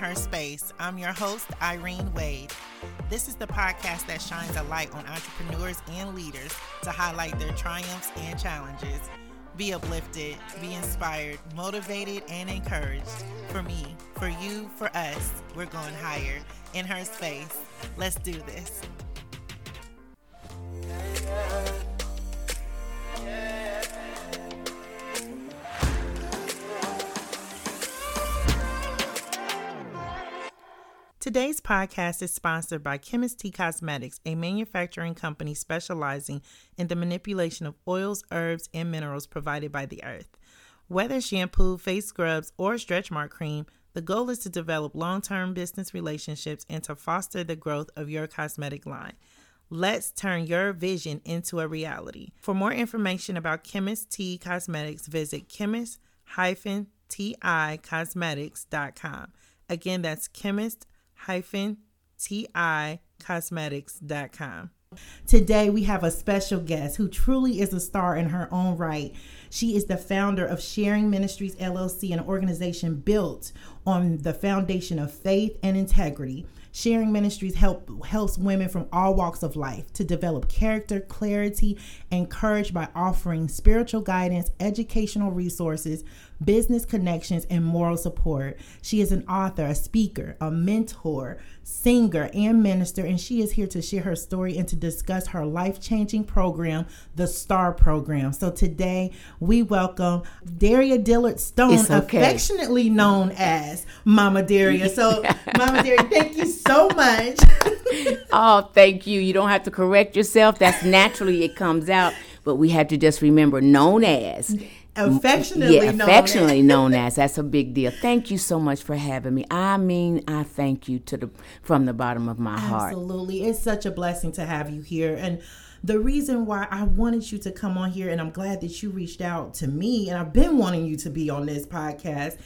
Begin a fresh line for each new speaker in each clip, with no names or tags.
Her Space. I'm your host, Irene Wade. This is the podcast that shines a light on entrepreneurs and leaders to highlight their triumphs and challenges. Be uplifted, be inspired, motivated, and encouraged. For me, for you, for us, we're going higher. In Her Space. Let's do this. Today's podcast is sponsored by Chemist T Cosmetics, a manufacturing company specializing in the manipulation of oils, herbs, and minerals provided by the earth. Whether shampoo, face scrubs, or stretch mark cream, the goal is to develop long term business relationships and to foster the growth of your cosmetic line. Let's turn your vision into a reality. For more information about Chemist T Cosmetics, visit chemist-ti-cosmetics.com. Again, that's chemist ticosmetics.com. Today, we have a special guest who truly is a star in her own right. She is the founder of Sharing Ministries LLC, an organization built on the foundation of faith and integrity. Sharing Ministries help helps women from all walks of life to develop character, clarity, and courage by offering spiritual guidance, educational resources, business connections, and moral support. She is an author, a speaker, a mentor, singer, and minister, and she is here to share her story and to discuss her life changing program, the STAR program. So today we welcome Daria Dillard Stone, okay. affectionately known as Mama Daria. So, Mama Daria, thank you so much.
oh, thank you. You don't have to correct yourself. That's naturally it comes out, but we have to just remember known as
affectionately
yeah, affectionately known, known as. That's a big deal. Thank you so much for having me. I mean, I thank you to the from the bottom of my
Absolutely.
heart.
Absolutely, it's such a blessing to have you here, and the reason why I wanted you to come on here, and I'm glad that you reached out to me, and I've been wanting you to be on this podcast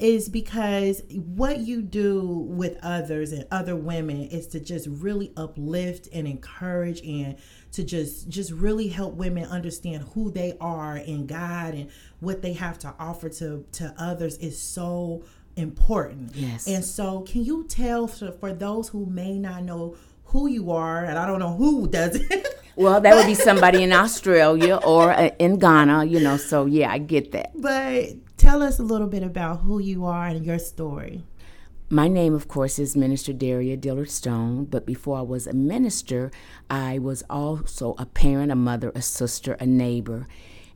is because what you do with others and other women is to just really uplift and encourage and to just just really help women understand who they are in God and what they have to offer to to others is so important.
Yes.
And so can you tell for, for those who may not know who you are and I don't know who does it.
Well, that would be somebody in Australia or uh, in Ghana, you know. So yeah, I get that.
But tell us a little bit about who you are and your story.
My name, of course, is Minister Daria Dillard Stone, but before I was a minister, I was also a parent, a mother, a sister, a neighbor.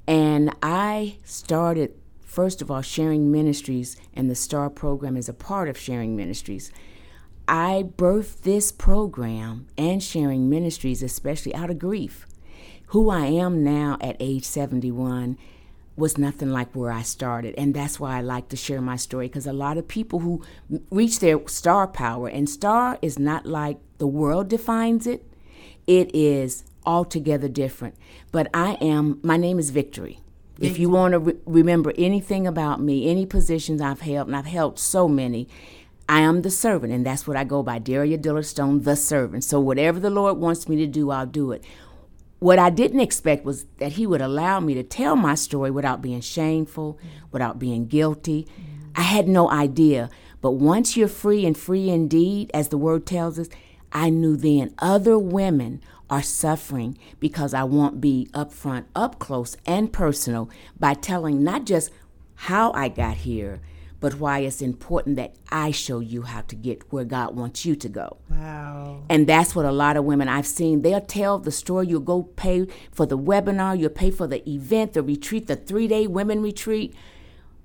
And I started, first of all, Sharing Ministries, and the STAR program is a part of Sharing Ministries. I birthed this program and Sharing Ministries, especially out of grief. Who I am now at age 71 was nothing like where I started. And that's why I like to share my story because a lot of people who reach their star power, and star is not like the world defines it, it is altogether different. But I am, my name is Victory. If you want to re- remember anything about me, any positions I've held, and I've held so many, I am the servant, and that's what I go by, Daria Dillard Stone, the servant. So whatever the Lord wants me to do, I'll do it. What I didn't expect was that he would allow me to tell my story without being shameful, without being guilty. I had no idea. But once you're free and free indeed, as the word tells us, I knew then other women are suffering because I won't be upfront, up close, and personal by telling not just how I got here, but why it's important that I show you how to get where God wants you to go.
Wow.
And that's what a lot of women I've seen, they'll tell the story, you'll go pay for the webinar, you'll pay for the event, the retreat, the three day women retreat.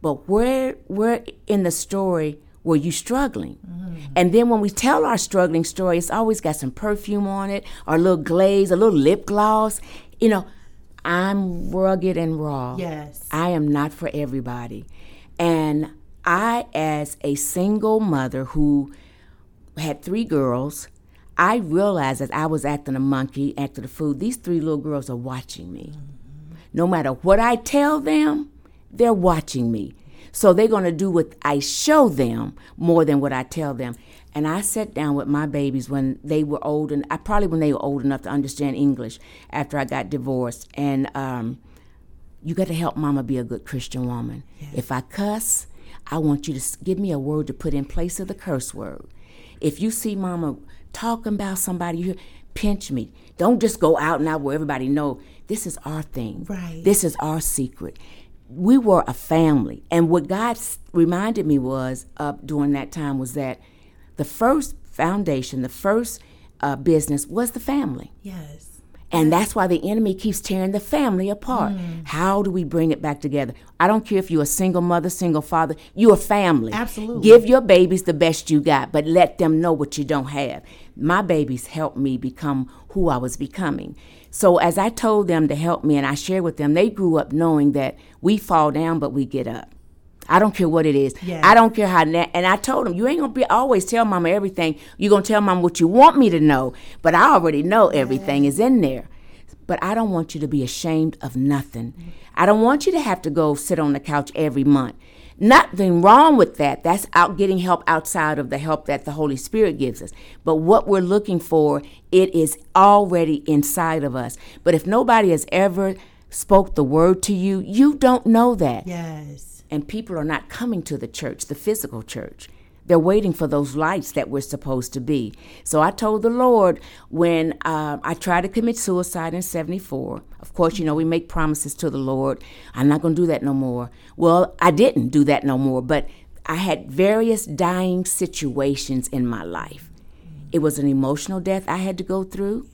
But where where in the story were you struggling? Mm-hmm. And then when we tell our struggling story, it's always got some perfume on it, or a little glaze, a little lip gloss. You know, I'm rugged and raw.
Yes.
I am not for everybody. And I, as a single mother who had three girls, I realized that I was acting a monkey, acting a fool. These three little girls are watching me. Mm-hmm. No matter what I tell them, they're watching me. So they're going to do what I show them more than what I tell them. And I sat down with my babies when they were old, and I probably when they were old enough to understand English after I got divorced. And um, you got to help Mama be a good Christian woman. Yes. If I cuss, I want you to give me a word to put in place of the curse word. If you see mama talking about somebody, you pinch me. Don't just go out now where everybody know this is our thing.
Right.
This is our secret. We were a family, and what God reminded me was uh, during that time was that the first foundation, the first uh, business was the family.
Yes.
And that's why the enemy keeps tearing the family apart.
Mm.
How do we bring it back together? I don't care if you're a single mother, single father, you're a family.
Absolutely.
Give your babies the best you got, but let them know what you don't have. My babies helped me become who I was becoming. So as I told them to help me and I shared with them, they grew up knowing that we fall down, but we get up. I don't care what it is.
Yeah.
I don't care how. Na- and I told him, you ain't gonna be always tell mama everything. You're gonna tell mama what you want me to know, but I already know everything is in there. But I don't want you to be ashamed of nothing. I don't want you to have to go sit on the couch every month. Nothing wrong with that. That's out getting help outside of the help that the Holy Spirit gives us. But what we're looking for, it is already inside of us. But if nobody has ever spoke the word to you, you don't know that
Yes.
And people are not coming to the church, the physical church. They're waiting for those lights that we're supposed to be. So I told the Lord when uh, I tried to commit suicide in 74. Of course, you know, we make promises to the Lord. I'm not going to do that no more. Well, I didn't do that no more, but I had various dying situations in my life. It was an emotional death I had to go through.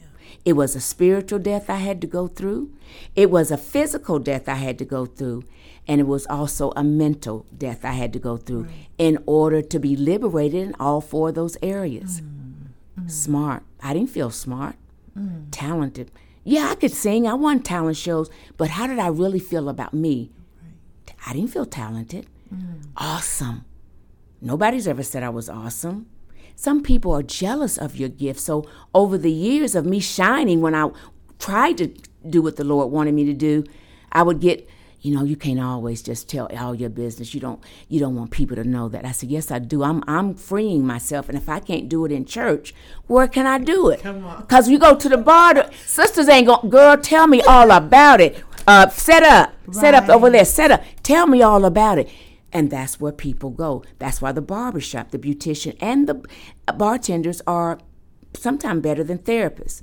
It was a spiritual death I had to go through. It was a physical death I had to go through. And it was also a mental death I had to go through in order to be liberated in all four of those areas. Mm. Mm. Smart. I didn't feel smart. Mm. Talented. Yeah, I could sing. I won talent shows. But how did I really feel about me? I didn't feel talented. Awesome. Nobody's ever said I was awesome. Some people are jealous of your gift. So over the years of me shining, when I tried to do what the Lord wanted me to do, I would get, you know, you can't always just tell all your business. You don't you don't want people to know that. I said, Yes, I do. I'm I'm freeing myself. And if I can't do it in church, where can I do it?
Come on.
Cause you go to the bar, sisters ain't going girl, tell me all about it. Uh set up. Set up over there. Set up. Tell me all about it. And that's where people go. That's why the barbershop, the beautician, and the bartenders are sometimes better than therapists.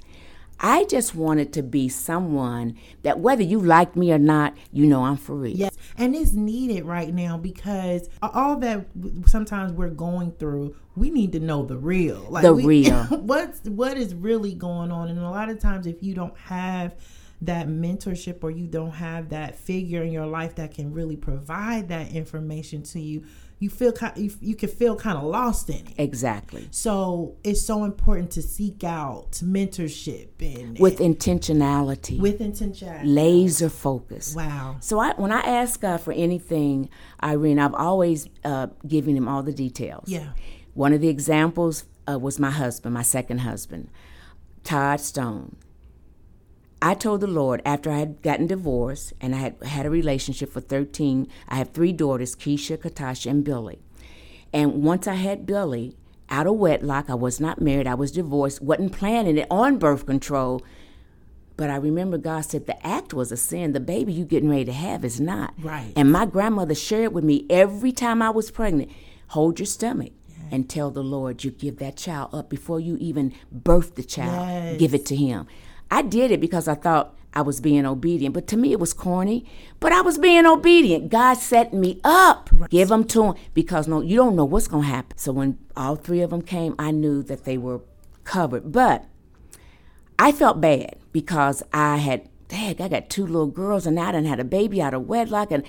I just wanted to be someone that whether you like me or not, you know I'm for real.
Yes, and it's needed right now because all that sometimes we're going through, we need to know the real, like
The
we-
real.
what's what is really going on, and a lot of times, if you don't have that mentorship or you don't have that figure in your life that can really provide that information to you, you feel kind, you, you can feel kind of lost in it.
Exactly.
So it's so important to seek out mentorship and
With intentionality,
with intention.
laser focus.
Wow.
So I, when I ask God for anything, Irene, I've always uh, given him all the details.
Yeah.
One of the examples uh, was my husband, my second husband, Todd Stone. I told the Lord after I had gotten divorced and I had had a relationship for 13, I have three daughters, Keisha, Katasha, and Billy. And once I had Billy out of wedlock, I was not married, I was divorced, wasn't planning it on birth control. But I remember God said the act was a sin. The baby you getting ready to have is not.
Right.
And my grandmother shared with me every time I was pregnant, hold your stomach and tell the Lord you give that child up before you even birth the child.
Yes.
Give it to him. I did it because I thought I was being obedient, but to me it was corny. But I was being obedient. God set me up. Give them to him because no, you don't know what's going to happen. So when all three of them came, I knew that they were covered. But I felt bad because I had, dang, I got two little girls and I done had a baby out of wedlock and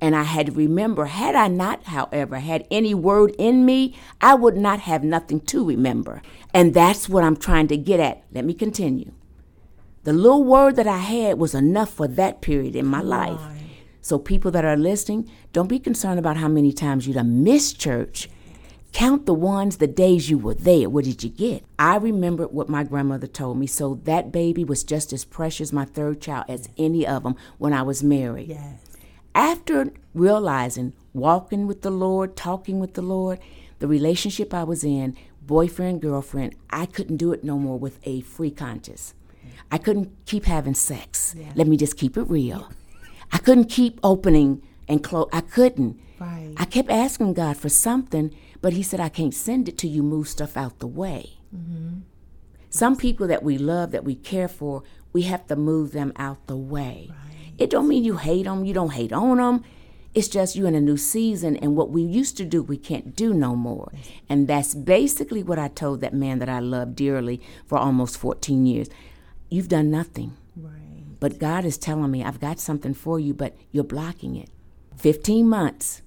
and I had to remember, had I not, however, had any word in me, I would not have nothing to remember. And that's what I'm trying to get at. Let me continue. The little word that I had was enough for that period in my life. So, people that are listening, don't be concerned about how many times you done missed church. Count the ones, the days you were there. What did you get? I remembered what my grandmother told me. So, that baby was just as precious, my third child, as any of them when I was married.
Yes.
After realizing, walking with the Lord, talking with the Lord, the relationship I was in, boyfriend, girlfriend, I couldn't do it no more with a free conscience. I couldn't keep having sex. Let me just keep it real. I couldn't keep opening and close. I couldn't
Right.
I kept asking God for something, but He said, I can't send it to you. Move stuff out the way. Mm-hmm. Some people that we love, that we care for, we have to move them out the way. It don't mean you hate them. You don't hate on them. It's just you're in a new season, and what we used to do, we can't do no more. And that's basically what I told that man that I loved dearly for almost 14 years. You've done nothing.
Right.
But God is telling me, I've got something for you, but you're blocking it. 15 months,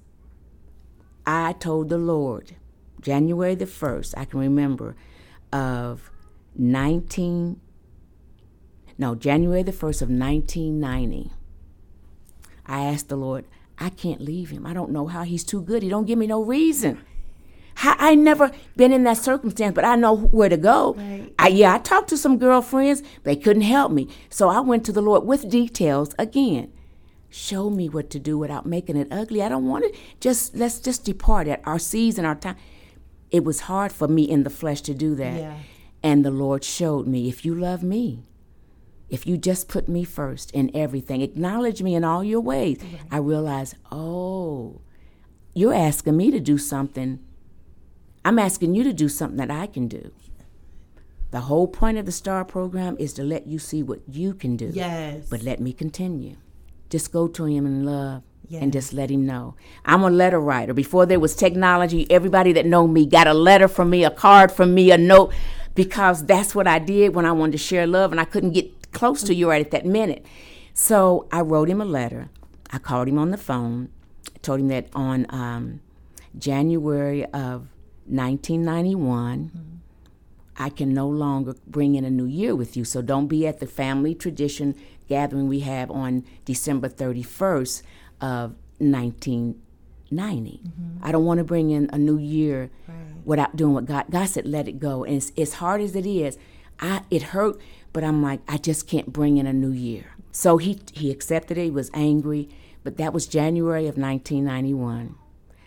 I told the Lord, January the 1st, I can remember, of 19, no, January the 1st of 1990. I asked the Lord, I can't leave him. I don't know how he's too good. He don't give me no reason. How, I never been in that circumstance, but I know where to go.
Right.
I, yeah, I talked to some girlfriends. They couldn't help me. So I went to the Lord with details again. Show me what to do without making it ugly. I don't want to just let's just depart at our season, our time. It was hard for me in the flesh to do that.
Yeah.
And the Lord showed me if you love me, if you just put me first in everything, acknowledge me in all your ways, I realized, oh, you're asking me to do something. I'm asking you to do something that I can do. The whole point of the STAR program is to let you see what you can do.
Yes.
But let me continue. Just go to him in love
Yes.
and just let him know. I'm a letter writer. Before there was technology, everybody that know me got a letter from me, a card from me, a note, because that's what I did when I wanted to share love and I couldn't get close to you right at that minute. So I wrote him a letter. I called him on the phone, I told him that on um, January of 1991, I can no longer bring in a new year with you. So don't be at the family tradition gathering we have on December 31st of 1990. Mm-hmm. I don't want to bring in a new year without doing what God God said let it go. And it's, as hard as it is, I it hurt, but I'm like I just can't bring in a new year. So he he accepted it. He was angry, but that was January of 1991.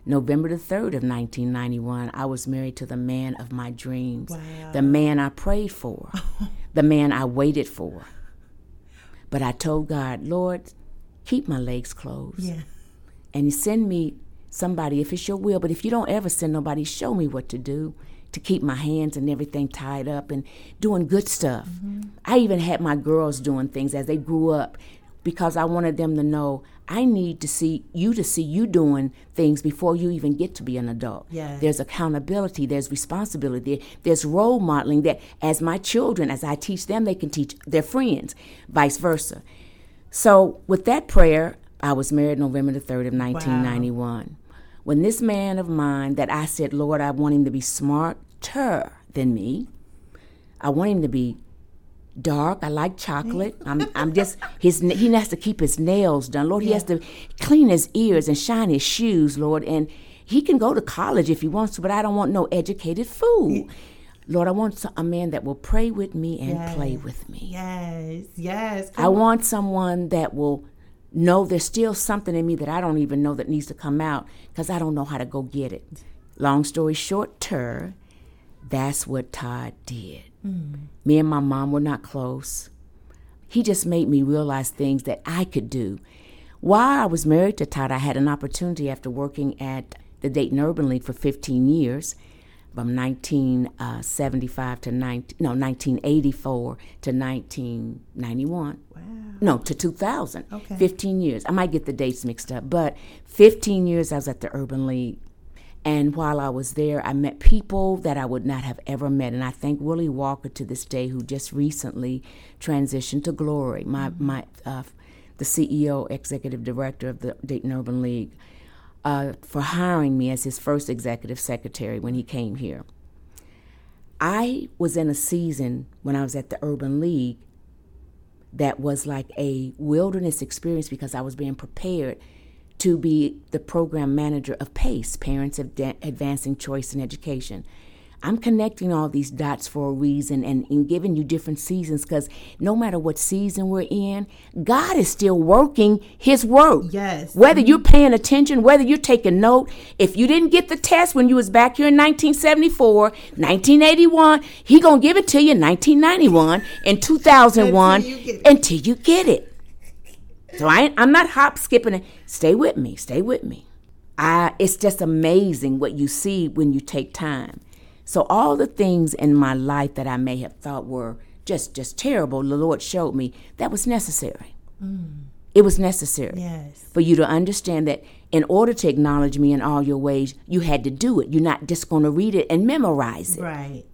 November the 3rd of 1991, I was married to the man of my dreams,
Wow.
the man I prayed for, the man I waited for. But I told God, Lord, keep my legs closed
Yeah.
and send me somebody if it's your will. But if you don't ever send nobody, show me what to do to keep my hands and everything tied up and doing good stuff. Mm-hmm. I even had my girls doing things as they grew up because I wanted them to know I need to see you to see you doing things before you even get to be an adult.
Yes.
There's accountability, there's responsibility, there's role modeling that as my children, as I teach them, they can teach their friends, vice versa. So with that prayer, I was married November the 3rd of 1991. When this man of mine that I said, Lord, I want him to be smarter than me. I want him to be dark. I like chocolate. I'm, I'm just his. He has to keep his nails done, Lord. He has to clean his ears and shine his shoes, Lord. And he can go to college if he wants to, but I don't want no educated fool. Lord, I want a man that will pray with me and play with me.
Yes. Yes.
I want someone that will know there's still something in me that I don't even know that needs to come out because I don't know how to go get it. Long story short, ter, that's what Todd did. Mm. Me and my mom were not close. He just made me realize things that I could do. While I was married to Todd, I had an opportunity after working at the Dayton Urban League for 15 years, from 1975 uh, to 19, no 1984 to 1991.
Wow.
No, to 2000.
Okay.
15 years. I might get the dates mixed up, but 15 years I was at the Urban League. And while I was there, I met people that I would not have ever met. And I thank Willie Walker to this day, who just recently transitioned to glory, my, my, uh, the CEO, executive director of the Dayton Urban League, uh, for hiring me as his first executive secretary when he came here. I was in a season when I was at the Urban League that was like a wilderness experience because I was being prepared to be the program manager of PACE, Parents Adva- Advancing Choice in Education. I'm connecting all these dots for a reason and, and giving you different seasons because no matter what season we're in, God is still working His work.
Yes.
Whether you're paying attention, whether you're taking note, if you didn't get the test when you was back here in 1974, 1981, He gonna give it to you in 1991 and 2001
Until you get it.
until you get it. So I I'm not hop skipping it. Stay with me. Stay with me. I it's just amazing what you see when you take time. So all the things in my life that I may have thought were just just terrible, the Lord showed me that was necessary. Mm. It was necessary
yes.
for you to understand that in order to acknowledge me in all your ways, you had to do it. You're not just going to read it and memorize it.
Right.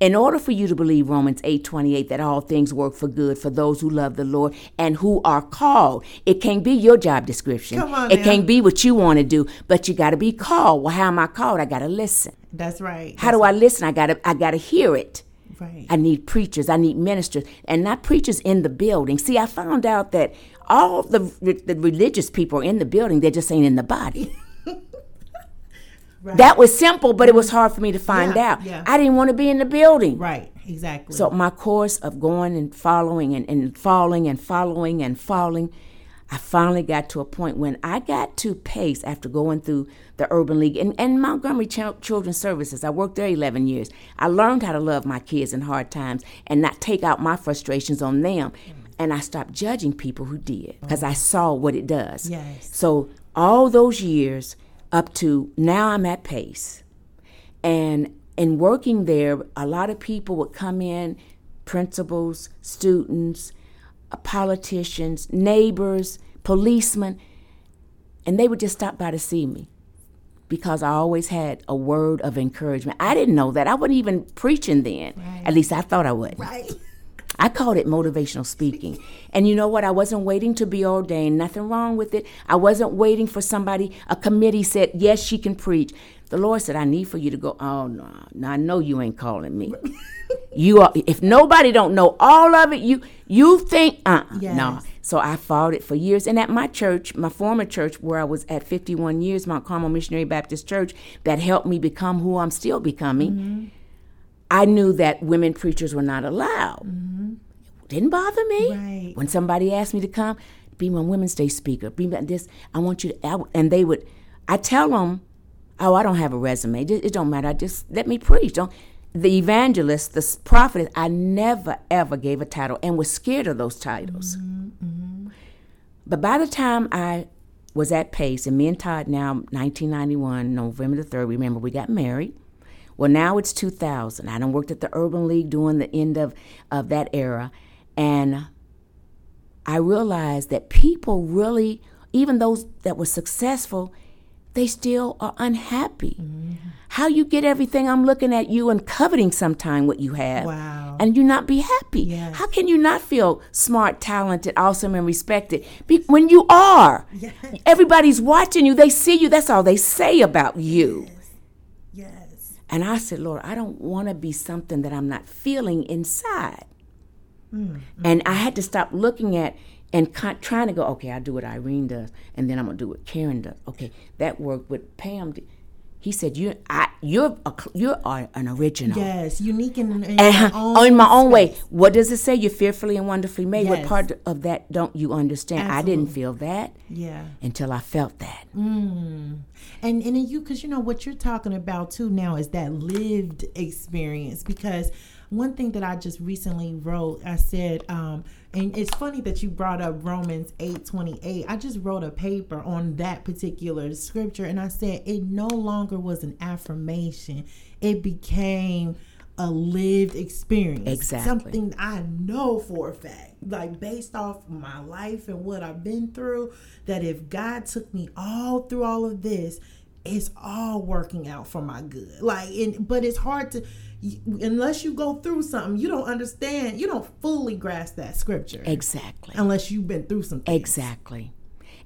In order for you to believe Romans 8:28 that all things work for good for those who love the Lord and who are called. It can't be your job description.
Come on
it
now.
can't be what you want to do, but you got to be called. Well, how am I called? I got to listen.
That's right.
How do I listen? I got to I got to hear it.
Right.
I need preachers, I need ministers, and not preachers in the building. See, I found out that all the the religious people are in the building, they're just ain't in the body.
Right.
That was simple, but it was hard for me to find
Yeah,
out.
yeah.
I didn't want to be in the building.
Right. Exactly.
So my course of going and following and, and falling and following and falling, I finally got to a point when I got to Pace after going through the Urban League and, and Montgomery Ch- Children's Services. I worked there 11 years. I learned how to love my kids in hard times and not take out my frustrations on them. Mm. And I stopped judging people who did because I saw what it does.
Yes.
So all those years up to now I'm at Pace. And in working there, a lot of people would come in, principals, students, uh, politicians, neighbors, policemen, and they would just stop by to see me because I always had a word of encouragement. I didn't know that. I wasn't even preaching then. At least I thought I would.
right.
I called it motivational speaking. And you know what? I wasn't waiting to be ordained. Nothing wrong with it. I wasn't waiting for somebody. A committee said, yes, she can preach. The Lord said, I need for you to go. Oh, no. no I know you ain't calling me. you are, if nobody don't know all of it, you you think, uh,
Yes.
no. So I fought it for years. And at my church, my former church, where I was at 51 years, Mount Carmel Missionary Baptist Church, that helped me become who I'm still becoming. I knew that women preachers were not allowed. Mm-hmm. Didn't bother me.
Right.
When somebody asked me to come, be my Women's Day speaker, be my this, I want you to, I, and they would, I tell them, oh, I don't have a resume. It, it don't matter. I just let me preach. Don't. The evangelist, the prophet, I never ever gave a title and was scared of those titles. Mm-hmm, mm-hmm. But by the time I was at Pace, and me and Todd now, 1991, November the 3rd, remember we got married. Well, now it's 2000. I done worked at the Urban League during the end of, of that era. And I realized that people really, even those that were successful, they still are unhappy. Mm-hmm. How you get everything, I'm looking at you and coveting sometime what you have.
Wow.
And you not be happy.
Yes.
How can you not feel smart, talented, awesome, and respected? Be, when you are.
Yes.
Everybody's watching you. They see you. That's all they say about you.
Yes.
And I said, Lord, I don't want to be something that I'm not feeling inside. Mm, and mm. I had to stop looking at and con- trying to go, okay, I'll do what Irene does, and then I'm gonna do what Karen does. Okay, that worked with Pam. did- He said, "You, I, you're, a, you are an original."
Yes. Unique in, in
And
your
huh,
own
in my own way. What does it say? You're fearfully and wonderfully made. What
Yes.
part of that don't you understand? I didn't feel that
Yeah.
until I felt that.
Mm. And and you because you know what you're talking about too now is that lived experience because one thing that I just recently wrote I said um and it's funny that you brought up Romans 8:28 I just wrote a paper on that particular scripture and I said it no longer was an affirmation it became a lived experience
Exactly.
something I know for a fact, like based off my life and what I've been through, that if God took me all through all of this, it's all working out for my good. Like, and, but it's hard to, unless you go through something, you don't understand, you don't fully grasp that scripture
Exactly.
unless you've been through some things.
Exactly.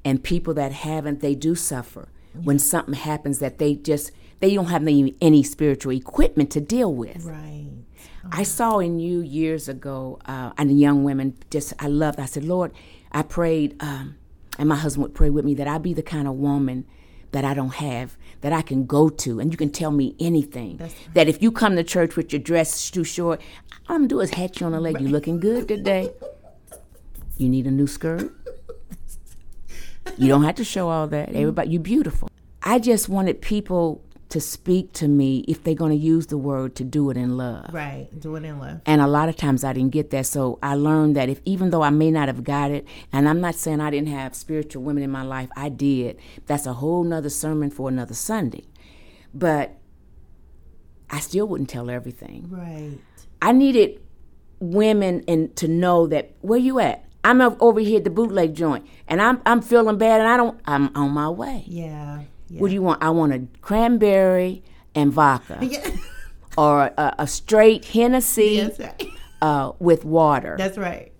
And people that haven't, they do suffer when something happens that they just they don't have any, any spiritual equipment to deal with.
Right.
I saw in you years ago, uh, and the young women. Just I loved. I said, Lord, I prayed, um, and my husband would pray with me that I'd be the kind of woman that I don't have, that I can go to, and you can tell me anything.
That's
That if you come to church with your dress too short, all I'm gonna do is hat you on the leg. You looking good today? You need a new skirt. You don't have to show all that. Mm-hmm. Everybody, you're beautiful. I just wanted people to speak to me if they're going to use the word to do it in love.
Right, do it in love.
And a lot of times I didn't get that. So I learned that if even though I may not have got it, and I'm not saying I didn't have spiritual women in my life, I did. That's a whole nother sermon for another Sunday. But I still wouldn't tell everything.
Right.
I needed women and to know that where you at? I'm over here at the bootleg joint and I'm I'm feeling bad and I don't I'm on my way.
Yeah. Yeah.
What do you want? I want a cranberry and vodka.
Yeah.
or a, a straight Hennessy
That's right.
uh, with water.
That's right.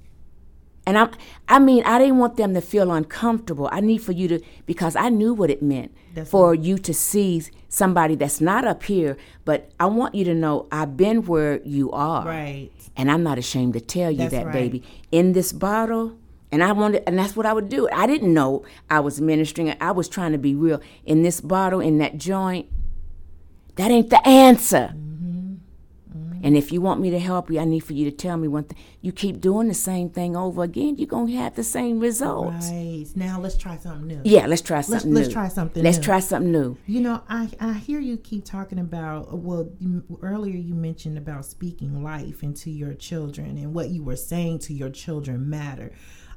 And I'm, I mean, I didn't want them to feel uncomfortable. I need for you to, because I knew what it meant
That's
for you to see somebody that's not up here, but I want you to know I've been where you are.
Right.
And I'm not ashamed to tell you
That's
that,
right.
baby. In this bottle, and I wanted, and that's what I would do. I didn't know I was ministering. I was trying to be real. In this bottle, in that joint, that ain't the answer. Mm-hmm. And if you want me to help you, I need for you to tell me one thing. You keep doing the same thing over again, you're gonna have the same results.
Right. Now let's try something new.
Yeah, let's try something new.
let's try something
Let's
new.
try something new.
You know, I, I hear you keep talking about, well, you, earlier you mentioned about speaking life into your children and what you were saying to your children matter.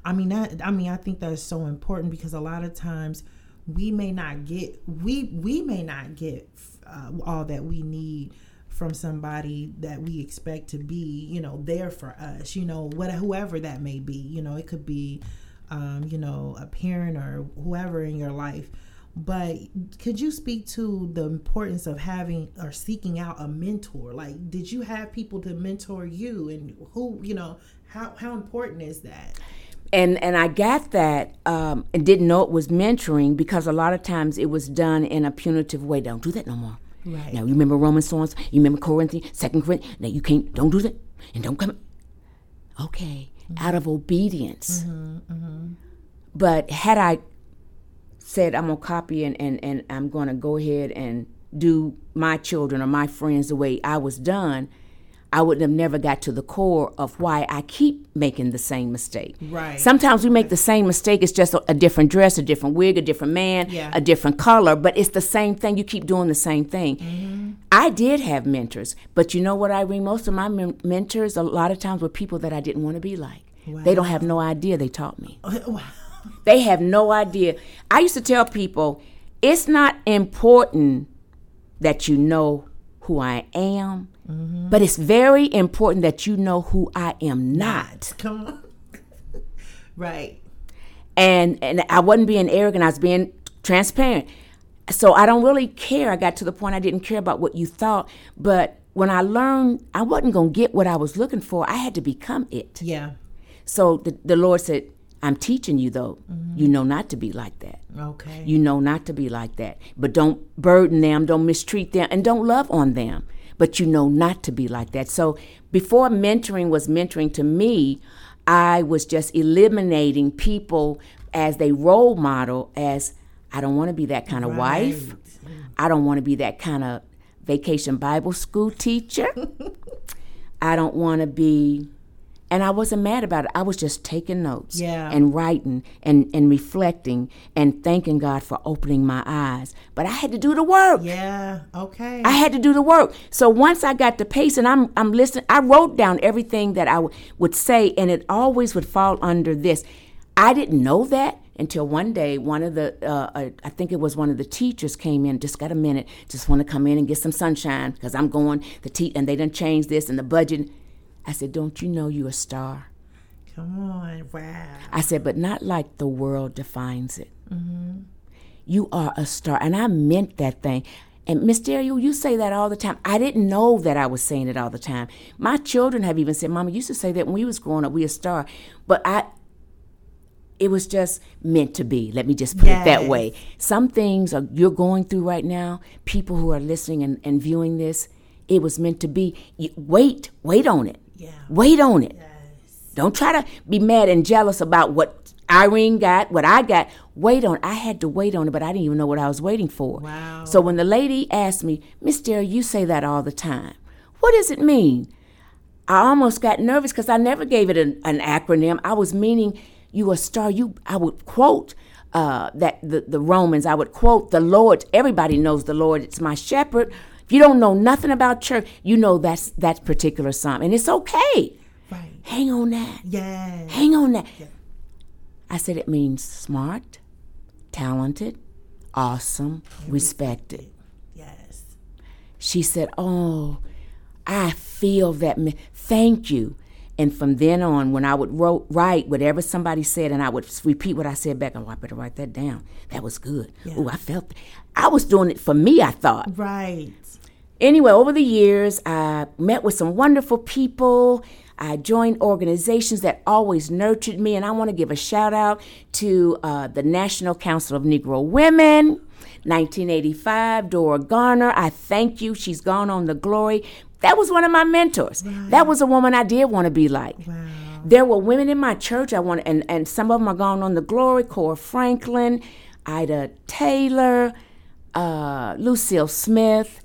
I mean, that, I mean, I think that's so important because a lot of times we may not get, we, we may not get uh, all that we need from somebody that we expect to be, you know, there for us, you know, what, whoever that may be, you know, it could be, um, you know, a parent or whoever in your life. But could you speak to the importance of having or seeking out a mentor? Like, did you have people to mentor you, and who, you know, how how important is that?
And and I got that um, and didn't know it was mentoring because a lot of times it was done in a punitive way. Don't do that no more.
Right.
Now you remember Romans songs. You remember Corinthians, Second Corinthians. Now you can't. Don't do that, and don't come. Okay, out of obedience. But had I said I'm gonna copy and, and, and I'm gonna go ahead and do my children or my friends the way I was done, I would have never got to the core of why I keep making the same mistake.
Right.
Sometimes we make the same mistake. It's just a, a different dress, a different wig, a different man,
Yeah.
a different color, but it's the same thing. You keep doing the same thing. Mm-hmm. I did have mentors, but you know what, Irene? Most of my men- mentors, a lot of times, were people that I didn't want to be like. Wow. They don't have no idea they taught me.
Wow.
They have no idea. I used to tell people it's not important that you know who I am, Mm-hmm. but it's very important that you know who I am not.
Come on. right.
And and I wasn't being arrogant, I was being transparent. So I don't really care. I got to the point I didn't care about what you thought, but when I learned I wasn't going to get what I was looking for, I had to become it.
Yeah.
So the, the Lord said, I'm teaching you though. Mm-hmm. You know not to be like that.
Okay.
You know not to be like that. But don't burden them, don't mistreat them, and don't love on them. But you know not to be like that. So before mentoring was mentoring to me, I was just eliminating people as they role model as I don't want to be that kind of wife. I don't want to be that kind of vacation Bible school teacher. I don't want to be and I wasn't mad about it. I was just taking notes
Yeah.
and writing and, and reflecting and thanking God for opening my eyes. But I had to do the work.
Yeah. Okay.
I had to do the work. So once I got the pace and I'm I'm listening, I wrote down everything that I w- would say, and it always would fall under this. I didn't know that until one day one of the uh, uh, I think it was one of the teachers came in. Just got a minute. Just want to come in and get some sunshine because I'm going the te- and they didn't change this and the budget. I said, "Don't you know you're a star?"
Come on. Wow.
I said, but not like the world defines it. Mm-hmm. You are a star. And I meant that thing. And Miss Dario, you say that all the time. I didn't know that I was saying it all the time. My children have even said, Mama, you used to say that when we was growing up, we a star. But I it was just meant to be. Let me just put it that way. Some things are, you're going through right now, people who are listening and, and viewing this, it was meant to be. You, wait, wait on it.
Yeah.
Wait on it. Don't try to be mad and jealous about what Irene got, what I got. Wait on. I had to wait on it, but I didn't even know what I was waiting for.
Wow.
So when the lady asked me, Miss Dare, you say that all the time. What does it mean? I almost got nervous because I never gave it an, an acronym. I was meaning you a star. You, I would quote uh, that the, the Romans, I would quote the Lord. Everybody knows the Lord. It's my shepherd. If you don't know nothing about church, you know that's that particular psalm, and it's okay.
Right.
Hang on that.
Yes.
Hang on that. I said it means smart, talented, awesome, respected.
Yes.
She said, "Oh, I feel that. Me. Thank you." And from then on, when I would wrote, write whatever somebody said, and I would repeat what I said back, oh, I better write that down. That was good. Oh, I felt. I was doing it for me. I thought.
Right.
Anyway, over the years, I met with some wonderful people. I joined organizations that always nurtured me, and I want to give a shout out to uh, the National Council of Negro Women. 1985, Dora Garner. I thank you. She's gone on the glory. That was one of my mentors. That was a woman I did want to be like.
Wow.
There were women in my church I want, and and some of them are gone on the glory. Cora Franklin, Ida Taylor, uh, Lucille Smith,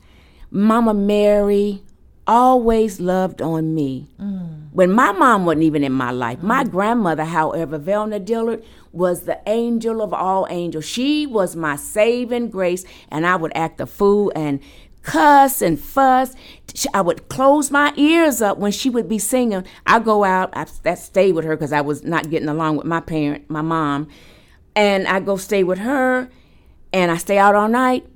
Mama Mary, always loved on me. Mm. When my mom wasn't even in my life, my mm. grandmother, however, Velna Dillard, was the angel of all angels. She was my saving grace, and I would act a fool and cuss and fuss. I would close my ears up when she would be singing. I go out, I stayed with her because I was not getting along with my parent, my mom, and I go stay with her, and I stay out all night.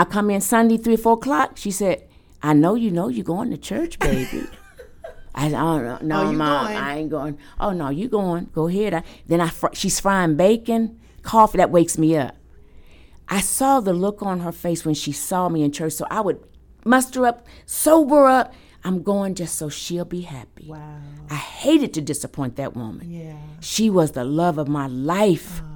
I come in Sunday three or four o'clock. She said, "I know you know you're going to church, baby." I said, "Oh no, no
Oh,
mom,
going?
I ain't going." Oh no, you going? Go ahead. I, then I fr- she's frying bacon, coffee that wakes me up. I saw the look on her face when she saw me in church, so I would muster up, sober up. I'm going just so she'll be happy.
Wow.
I hated to disappoint that woman.
Yeah.
She was the love of my life.
Oh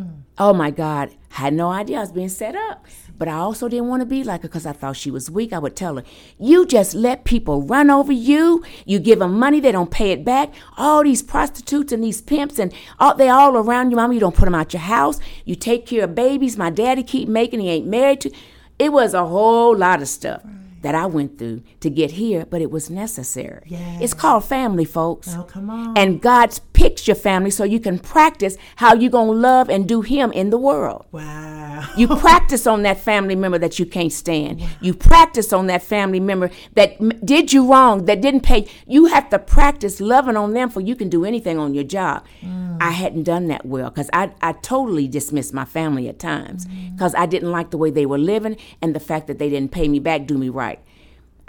wow.
Oh my God, had no idea I was being set up. But I also didn't want to be like her because I thought she was weak. I would tell her, You just let people run over you. You give them money, they don't pay it back. All these prostitutes and these pimps and all, they all around you, mama. You don't put them out your house. You take care of babies. My daddy keep making, he ain't married to. It was a whole lot of stuff that I went through to get here, but it was necessary. It's called family, folks.
Oh come on.
And God's picks your family so you can practice how you're going to love and do Him in the world.
wow.
You practice on that family member that you can't stand. You practice on that family member that m- did you wrong, that didn't pay. You have to practice loving on them for you can do anything on your job. Mm. I hadn't done that well because I, I totally dismissed my family at times mm. because I didn't like the way they were living and the fact that they didn't pay me back, do me right.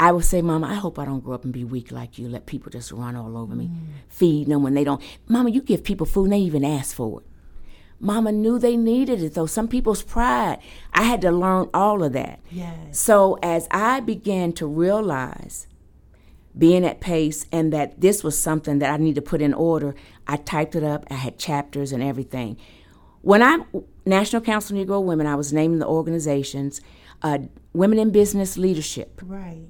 I would say, Mama, I hope I don't grow up and be weak like you. Let people just run all over me, feed them when they don't. Mama, you give people food and they even ask for it. Mama knew they needed it though. Some people's pride. I had to learn all of that.
Yes.
So as I began to realize being at pace and that this was something that I need to put in order, I typed it up. I had chapters and everything. When I National Council of Negro Women, I was naming the organizations, uh, Women in Business Leadership.
Right.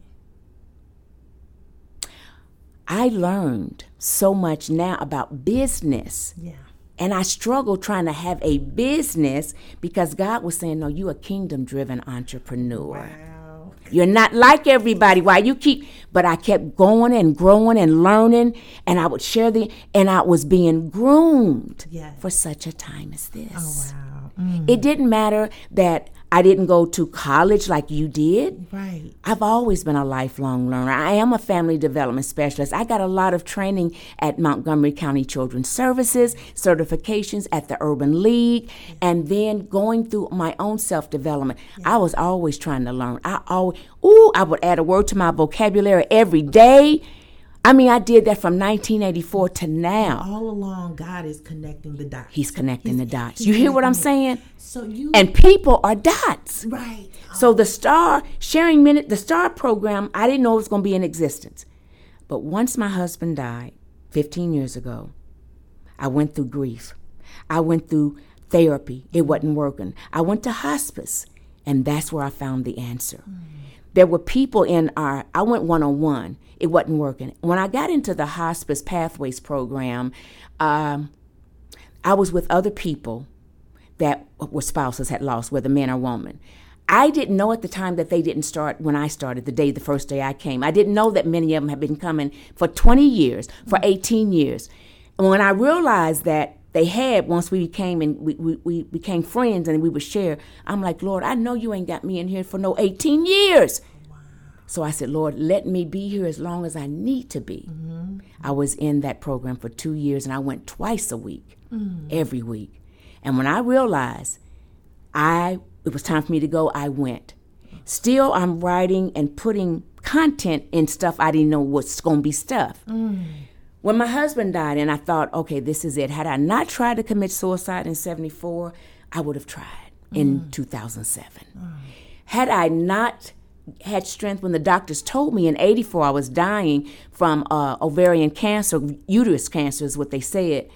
I learned so much now about business.
Yeah.
And I struggled trying to have a business because God was saying, No, you a kingdom driven entrepreneur.
Wow.
You're not like everybody. Why you keep but I kept going and growing and learning and I would share the and I was being groomed
Yes.
for such a time as this.
Oh wow. Mm.
It didn't matter that I didn't go to college like you did.
Right.
I've always been a lifelong learner. I am a family development specialist. I got a lot of training at Montgomery County Children's Services, certifications at the Urban League, and then going through my own self development. I was always trying to learn. I always, ooh, I would add a word to my vocabulary every day. I mean, I did that from 1984 to now.
All along, God is connecting the dots.
He's connecting the dots. You hear what I'm saying?
So you
And people are dots.
right.
So the star sharing minute, the star program, I didn't know it was going to be in existence. But once my husband died 15 years ago, I went through grief. I went through therapy. It wasn't working. I went to hospice, and that's where I found the answer. Mm. There were people in our, I went one on one. It wasn't working. When I got into the hospice pathways program, um, I was with other people that were spouses had lost, whether man or woman. I didn't know at the time that they didn't start when I started, the day, the first day I came. I didn't know that many of them had been coming for 20 years, for 18 years. And when I realized that they had once we became and we, we, we became friends and we would share. I'm like, Lord, I know you ain't got me in here for no 18 years. So I said, Lord, let me be here as long as I need to be. Mm-hmm. I was in that program for two years and I went twice a week, mm. every week. And when I realized I it was time for me to go, I went. Still, I'm writing and putting content in stuff I didn't know was going to be stuff. Mm. When my husband died, and I thought, okay, this is it. Had I not tried to commit suicide in 74, I would have tried in mm. 2007. Mm. Had I not had strength when the doctors told me in 84 I was dying from uh, ovarian cancer, uterus cancer is what they said,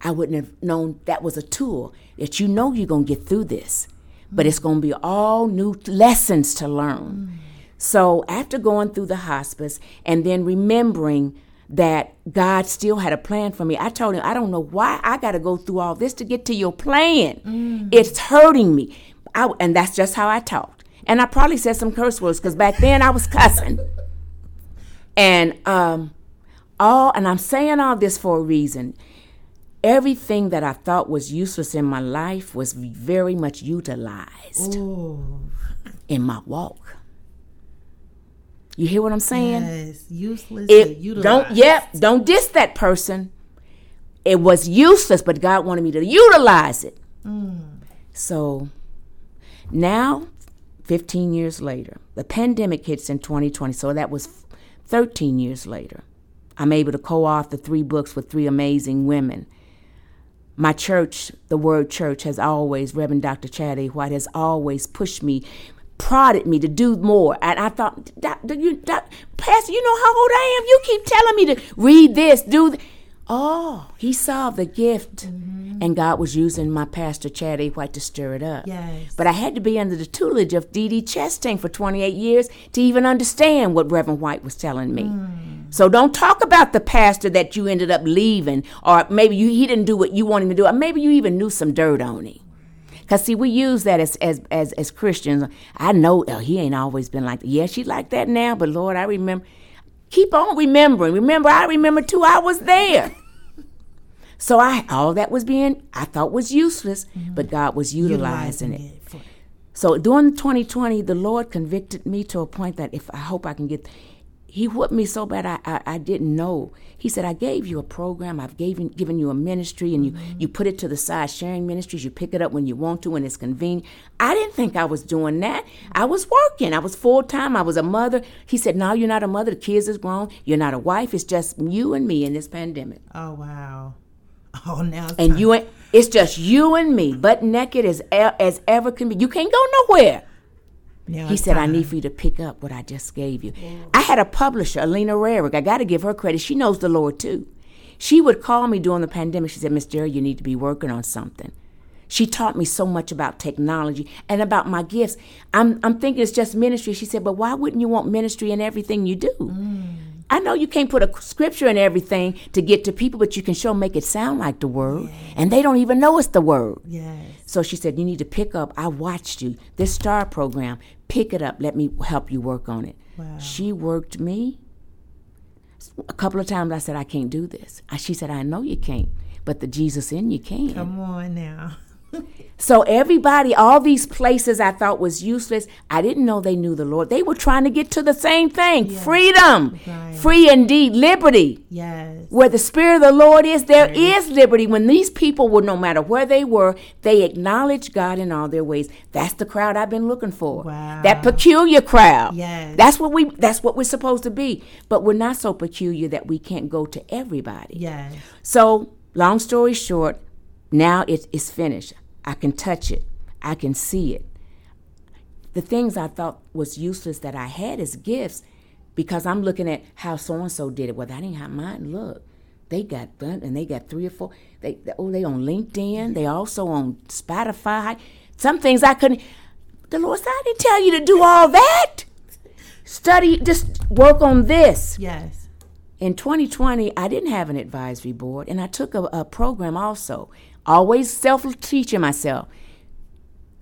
I wouldn't have known that was a tool that you know you're going to get through this. But it's going to be all new lessons to learn. Mm. So after going through the hospice and then remembering that God still had a plan for me. I told him, I don't know why I got to go through all this to get to your plan. Mm. It's hurting me. I, and that's just how I talked. And I probably said some curse words because back then I was cussing. And um, all, and I'm saying all this for a reason. Everything that I thought was useless in my life was very much utilized Ooh. in my walk. You hear what I'm saying?
Yes, useless. It,
don't yep, don't diss that person. It was useless, but God wanted me to utilize it. Mm. So now, 15 years later, the pandemic hits in 2020. So that was 13 years later. I'm able to co-author three books with three amazing women. My church, the Word Church, has always, Reverend Dr. Chad A. White, has always pushed me prodded me to do more. And I thought, you, doc, Pastor, you know how old I am? You keep telling me to read this, do. Oh, he saw the gift. Mm-hmm. And God was using my pastor, Chad A. White, to stir it up.
Yes.
But I had to be under the tutelage of D.D. Chastain for 28 years to even understand what Reverend White was telling me. Mm. So don't talk about the pastor that you ended up leaving, or maybe you, he didn't do what you wanted him to do, or maybe you even knew some dirt on him. Cause see, we use that as as as, as Christians. I know oh, he ain't always been like that. Yeah, she like that now, but Lord, I remember. Keep on remembering. Remember, I remember too. I was there. so I all that was being I thought was useless, mm-hmm. but God was utilizing, utilizing it. it so during 2020, the Lord convicted me to a point that if I hope I can get he whooped me so bad I, I, I, didn't know. He said, I gave you a program, I've given, given you a ministry, and you, mm-hmm. you put it to the side, sharing ministries. You pick it up when you want to, when it's convenient. I didn't think I was doing that. I was working, I was full time, I was a mother. He said, No, you're not a mother, the kids is grown, you're not a wife, it's just you and me in this pandemic.
Oh, wow. Oh, now
And time. you ain't, it's just you and me, butt naked as, as ever can be. You can't go nowhere. He said, time. I need for you to pick up what I just gave you. Yeah. I had a publisher, Alina Rarick. I got to give her credit. She knows the Lord too. She would call me during the pandemic. She said, Miss Jerry, you need to be working on something. She taught me so much about technology and about my gifts. I'm, I'm thinking it's just ministry. She said, but why wouldn't you want ministry in everything you do? Mm. I know you can't put a scripture in everything to get to people, but you can show make it sound like the word, yes. and they don't even know it's the word.
Yes.
So she said, "You need to pick up. I watched you this star program. Pick it up. Let me help you work on it." Wow. She worked me. A couple of times I said, "I can't do this." She said, "I know you can't, but the Jesus in you can."
Come on now.
So everybody, all these places I thought was useless, I didn't know they knew the Lord. They were trying to get to the same thing: yes. freedom, right. free indeed, liberty.
Yes.
Where the Spirit of the Lord is, there right. is liberty. When these people were, no matter where they were, they acknowledged God in all their ways. That's the crowd I've been looking for.
Wow.
That peculiar crowd.
Yes.
That's what we. That's what we're supposed to be. But we're not so peculiar that we can't go to everybody.
Yes.
So, long story short, now it is finished. I can touch it. I can see it. The things I thought was useless that I had as gifts because I'm looking at how so and so did it. Well, that ain't how mine look. They got done and they got three or four. They, they oh they on LinkedIn. They also on Spotify. Some things I couldn't. The Lord said, I didn't tell you to do all that. Study, just work on this.
Yes.
In 2020, I didn't have an advisory board, and I took a, a program also always self teaching myself.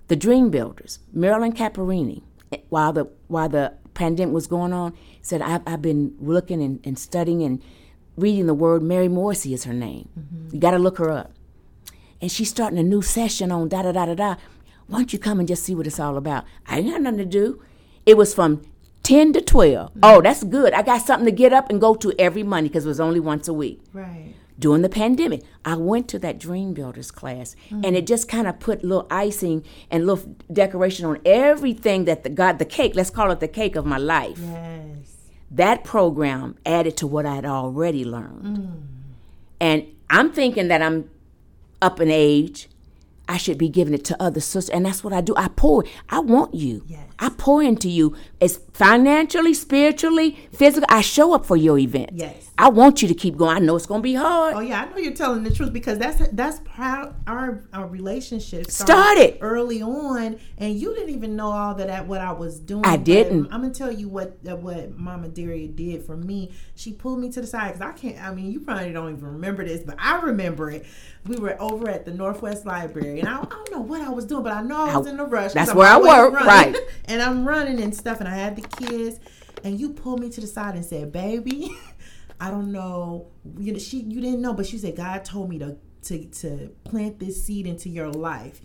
The Dream Builders, Marilyn Caparini, while the while the pandemic was going on, said I've, I've been looking and, and, studying and reading the word. Mary Morrissey is her name. Mm-hmm. You got to look her up. and she's starting a new session on da da da da da. Why don't you come and just see what it's all about? I ain't got nothing to do. It was from 10 to 12. Oh, that's good. I got something to get up and go to every Monday because it was only once a week.
Right.
During the pandemic, I went to that Dream Builders class mm. and it just kind of put little icing and little decoration on everything that the God, the cake, let's call it the cake of my life.
Yes.
That program added to what I had already learned. Mm. And I'm thinking that I'm up in age. I should be giving it to other sisters. And that's what I do. I pour. I want you.
Yes.
I pour into you. It's financially, spiritually, physically. I show up for your event.
Yes.
I want you to keep going. I know it's going to be hard.
Oh yeah, I know you're telling the truth because that's that's how our our relationship
Started.
early on, and you didn't even know all that at what I was doing.
I didn't.
I'm gonna tell you what uh, what Mama Daria did for me. She pulled me to the side because I can't. I mean, you probably don't even remember this, but I remember it. We were over at the Northwest Library, and I, I don't know what I was doing, but I know I was
I-
in a rush.
that's
I'm
where I work,
running.
right.
and I'm running and stuff, and I had the kids, and you pulled me to the side and said, "Baby." I don't know. You know, she you didn't know, but she said God told me to to to plant this seed into your life.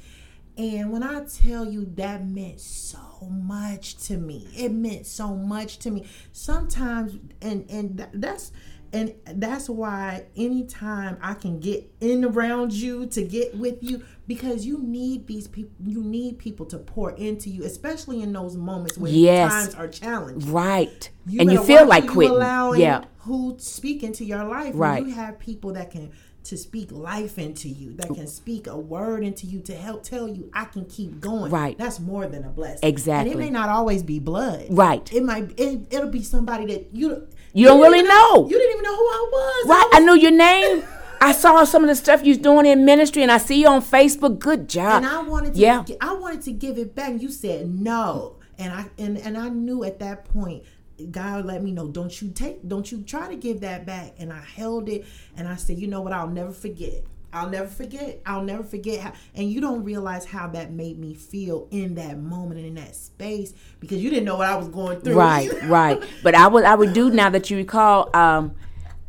And when I tell you that meant so much to me, it meant so much to me. Sometimes, and and th- that's and that's why anytime I can get in around you to get with you, because you need these people, you need people to pour into you, especially in those moments when
Yes.
times are challenging
Right. and you feel like
you
quitting.
allowing
Yeah.
who speak into your life.
Right.
You have people that can to speak life into you, that can speak a word into you to help tell you I can keep going.
Right.
That's more than a blessing.
Exactly.
And it may not always be blood.
Right.
It might. It, it'll be somebody that you.
You don't really
even
know.
You didn't even know who I was.
Right.
I
I knew your name. I saw some of the stuff you're doing in ministry, and I see you on Facebook. Good job.
and I wanted to
Yeah.
I wanted to give it back. And you said no. And I and, and I knew at that point God let me know, don't you take don't you try to give that back. And I held it and I said, you know what, I'll never forget. I'll never forget. I'll never forget how and you don't realize how that made me feel in that moment and in that space because you didn't know what I was going through.
Right, right. But I would I would do now that you recall. Um,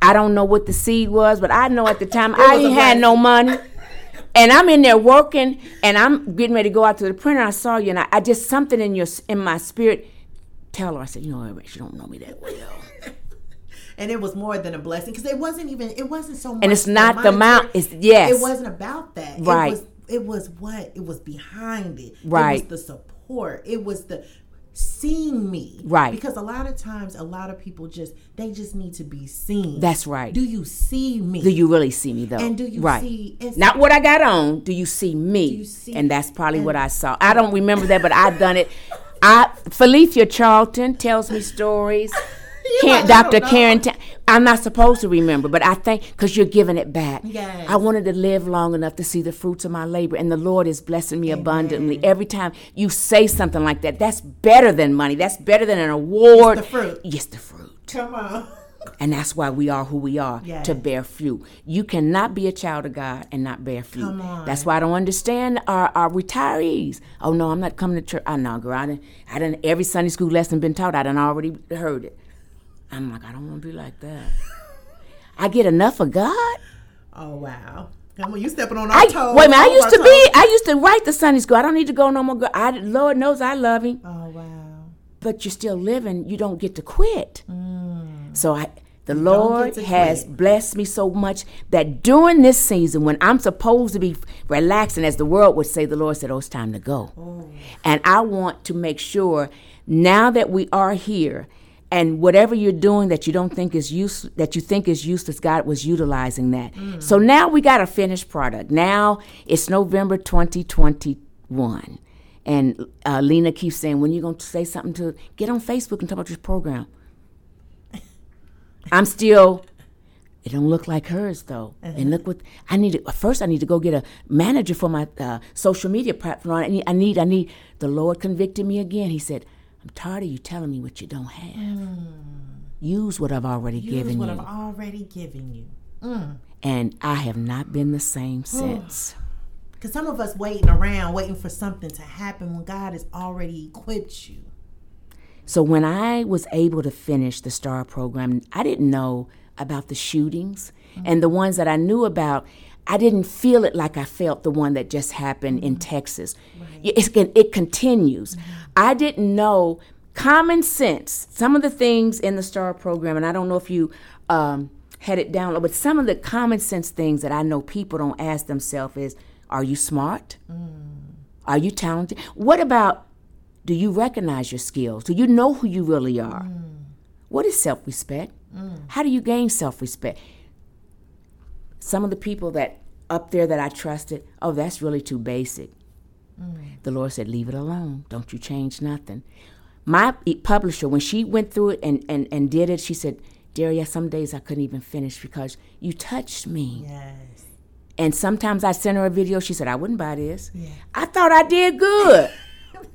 I don't know what the seed was, but I know at the time I
was a
didn't have no money. And I'm in there working, and I'm getting ready to go out to the printer. I saw you, and I, I just something in your in my spirit. Tell her, I said, you know, she don't know me that well,
and it was more than a blessing because it wasn't even it wasn't so much
and it's not the amount. It's yes,
it wasn't about that.
Right.
It was it was what it was behind it.
Right.
It was the support. It was the seeing me.
Right.
Because a lot of times a lot of people just they just need to be seen.
That's right.
Do you see me?
Do you really see me though?
And do you
right.
see- it's-
not what I got on? Do you see me?
you see-
and that's probably what I saw. I don't remember that, but I've done it. I Felicia Charlton tells me stories. Karen,
like, I don't
Dr. Karen, Ta- I'm not supposed to remember, but I think because you're giving it back.
Yes.
I wanted to live long enough to see the fruits of my labor, and the Lord is blessing me abundantly. Every time you say something like that, that's better than money. That's better than an award.
the fruit.
Yes, the fruit.
Come on.
And that's why we are who we are
Yes.
to bear fruit. You cannot be a child of God and not bear fruit.
Come on.
That's why I don't understand our, our retirees. Oh no, I'm not coming to church. I know, girl. I done, I done every Sunday school lesson been taught. I done already heard it. I'm like, I don't want to be like that. I get enough of God.
Oh wow. Come on, you stepping on our
I,
toes.
wait a minute. I used to
toes.
be. I used to write the Sunday school. I don't need to go no more. I, Lord knows I love Him.
Oh wow.
but you're still living, you don't get to quit. Mm. So I the
don't
Lord has
quit.
blessed me so much that during this season when I'm supposed to be relaxing as the world would say, the Lord said, Oh, it's time to go. Oh. And I want to make sure now that we are here and whatever you're doing that you don't think is use that you think is useless, God was utilizing that. So now we got a finished product. Now it's November 2021. And uh, Lena keeps saying, when you're going to say something to get on Facebook and talk about this program? I'm still. It don't look like hers though. And look what I need. To, first, I need to go get a manager for my uh, social media platform. I need. I need. I need. The Lord convicted me again. He said, "I'm tired of you telling me what you don't have. Hmm. Use what I've already
Use
given
what
you."
What I've already given you. Mm.
and I have not been the same since.
Because some of us waiting around, waiting for something to happen when God has already equipped you.
So when I was able to finish the STAR program, I didn't know about the shootings. Mm. And the ones that I knew about, I didn't feel it like I felt the one that just happened in mm-hmm. Texas. It, it continues. Mm-hmm. I didn't know common sense. Some of the things in the STAR program, and I don't know if you um, had it down, but some of the common sense things that I know people don't ask themselves is, are you smart? Mm. Are you talented? What about do you recognize your skills? Do you know who you really are? Mm. What is self respect? Mm. How do you gain self respect? Some of the people that up there that I trusted, oh, that's really too basic. The Lord said, leave it alone. Don't you change nothing. My publisher, when she went through it and, and, and did it, she said, Daria, some days I couldn't even finish because you touched me.
Yes.
And sometimes I sent her a video. She said, I wouldn't buy this. Yeah. I thought I did good.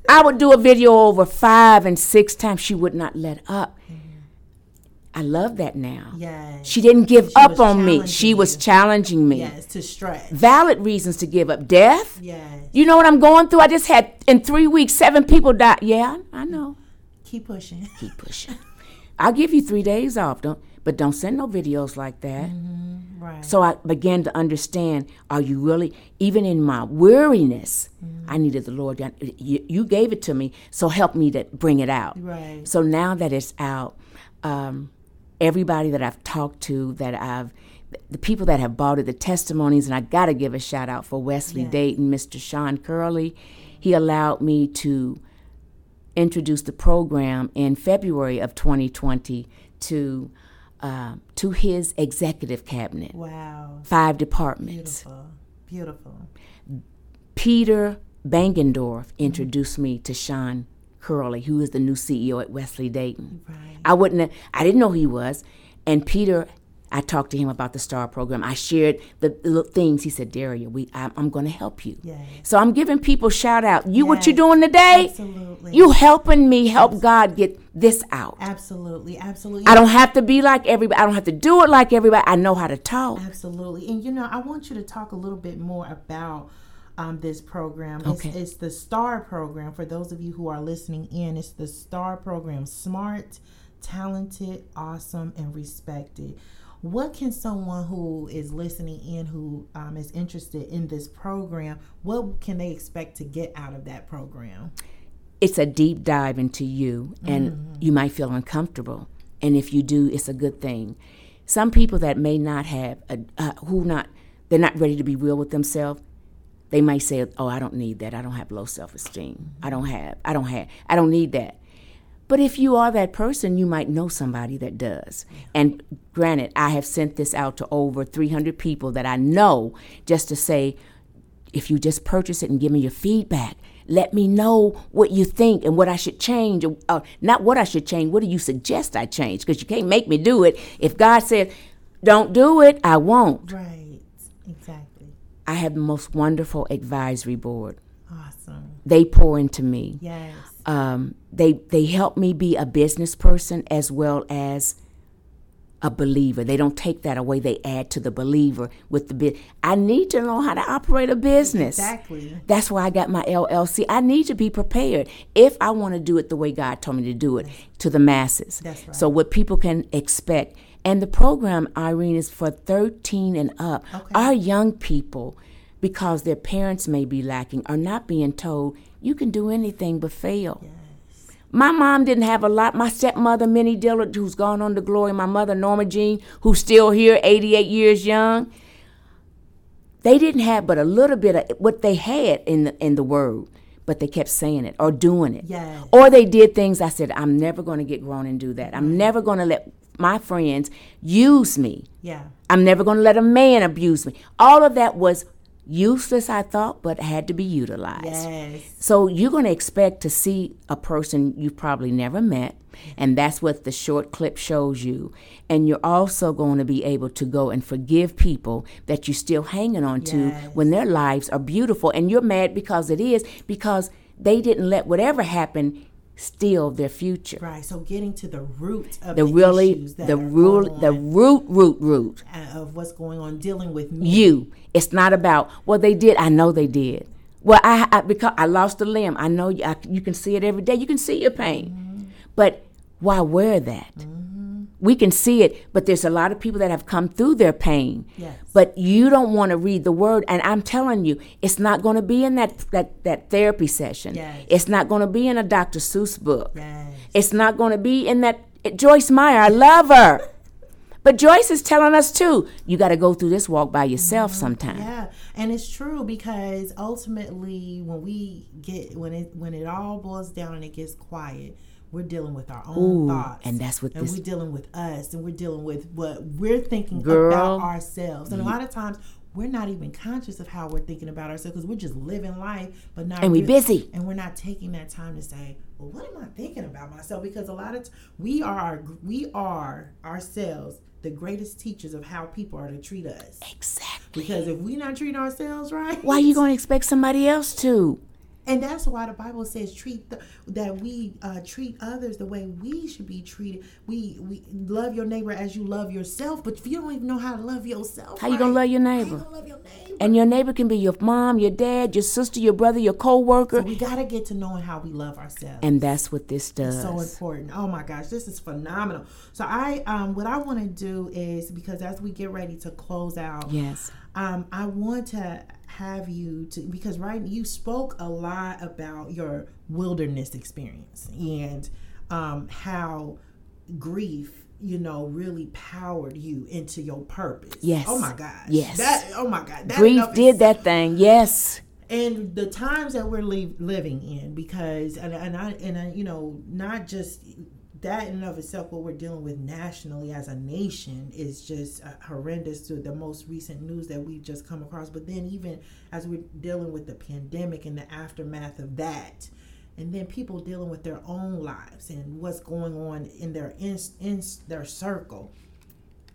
I would do a video over five and six times. She would not let up. I love that now.
Yes.
She didn't give
She
up on me. She was
you.
challenging me.
Yes, to stretch.
Valid reasons to give up. Death.
Yes.
You know what I'm going through? I just had, in three weeks, seven people died. Yeah, I know.
Keep pushing.
Keep pushing. I'll give you three days off, don't, but don't send no videos like that.
Right.
So I began to understand are you really, even in my weariness, I needed the Lord. You, you gave it to me, so help me to bring it out.
Right.
So now that it's out, um, everybody that I've talked to, that I've, the people that have bought it, the testimonies, and I got to give a shout out for Wesley
Yes.
Dayton, Mr. Sean Curley. He allowed me to introduce the program in February of 2020 to uh, to his executive cabinet,
Wow.
five departments.
Beautiful. Beautiful.
Peter Bangendorf introduced me to Sean Curley, who is the new CEO at Wesley Dayton.
Right.
I wouldn't. Have, I didn't know who he was, and Peter. I talked to him about the STAR program. I shared the, the things. He said, "Daria, we, I, I'm going to help you."
Yes.
So I'm giving people shout out. You, what you
Yes,
doing today?
absolutely.
You helping me help God get this out.
Absolutely. Absolutely.
I don't have to be like everybody. I don't have to do it like everybody. I know how to talk.
Absolutely. And you know, I want you to talk a little bit more about um, this program. It's,
Okay.
it's the STAR program. For those of you who are listening in, it's the STAR program Smart, Talented, Awesome, and Respected. What can someone who is listening in who um, is interested in this program, what can they expect to get out of that program?
It's a deep dive into you, and you might feel uncomfortable. And if you do, it's a good thing. Some people that may not have, a, uh, who not, they're not ready to be real with themselves. They might say, "Oh, I don't need that. I don't have low self-esteem. I don't have. I don't have. I don't need that." But if you are that person, you might know somebody that does. And granted, I have sent this out to over 300 people that I know just to say, if you just purchase it and give me your feedback, let me know what you think and what I should change. Or, uh, not what I should change, what do you suggest I change? Because you can't make me do it. If God says, don't do it, I won't.
Right. Exactly.
I have the most wonderful advisory board.
Awesome.
They pour into me.
Yes.
um, they they help me be a business person as well as a believer. They don't take that away. They add to the believer with the bit. I need to know how to operate a business.
Exactly.
That's why I got my LLC. I need to be prepared if I want to do it the way God told me to do it to the masses.
That's right.
So what people can expect. And the program, Irene, is for 13 and up.
Okay.
Our young people, because their parents may be lacking, are not being told you can do anything but fail. My mom didn't have a lot. My stepmother, Minnie Dillard, who's gone on to glory, my mother, Norma Jean, who's still here, 88 years young, they didn't have but a little bit of what they had in the, in the word, but they kept saying it or doing it.
Yes.
Or they did things I said, I'm never going to get grown and do that. I'm never going to let my friends use me.
Yeah.
I'm never going to let a man abuse me. All of that was useless, I thought, but had to be utilized.
Yes.
So you're going to expect to see a person you've probably never met, and that's what the short clip shows you. And you're also going to be able to go and forgive people that you're still hanging on to
Yes.
when their lives are beautiful, and you're mad because it is because they didn't let whatever happen happened steal their future.
Right. So getting to the root of
The
the,
really,
issues that
the
root
the root, root, root.
uh, of what's going on, dealing with me.
you. It's not about well they did. I know they did. Well, I, I because I lost a limb. I know you, I, you can see it every day. You can see your pain, but why wear that? We can see it, but there's a lot of people that have come through their pain.
Yes.
But you don't want to read the word, and I'm telling you, it's not going to be in that that that therapy session.
Yes.
It's not going to be in a Dr. Seuss book.
Yes.
It's not going to be in that Joyce Meyer. I love her. But Joyce is telling us too, you got to go through this walk by yourself sometime.
Mm-hmm. Yeah, and it's true because ultimately, when we get when it when it all boils down and it gets quiet, we're dealing with our own
Ooh,
thoughts,
and that's what
and
this-
we're dealing with us, and we're dealing with what we're thinking
Girl.
about ourselves, and a lot of times. We're not even conscious of how we're thinking about ourselves because we're just living life, but not
And we
really-
busy.
and we're not taking that time to say, "Well, what am I thinking about myself?" Because a lot of t- we are our, we are ourselves the greatest teachers of how people are to treat us.
Exactly.
Because if we not treat ourselves right,
Why are you going to expect somebody else to?
And that's why the Bible says treat the, that we uh, treat others the way we should be treated. We we love your neighbor as you love yourself. But if you don't even know how to love yourself,
How you gonna love your
how you
neighbor?
gonna love your neighbor?
And your neighbor can be your mom, your dad, your sister, your brother, your co-worker.
we gotta get to knowing how we love ourselves.
And that's what this does.
so important. Oh my gosh, this is phenomenal. So I um what I want to do is because as we get ready to close out,
yes.
um, I want to have you to because right you spoke a lot about your wilderness experience and um, how grief you know really powered you into your purpose
Yes.
oh my god
Yes.
that oh my god that
Grief
is
did that thing. Yes.
and the times that we're li- living in because and, and I and I, you know not just that in and of itself what we're dealing with nationally as a nation is just uh, horrendous to the most recent news that we've just come across but then even as we're dealing with the pandemic and the aftermath of that and then people dealing with their own lives and what's going on in their in, in their circle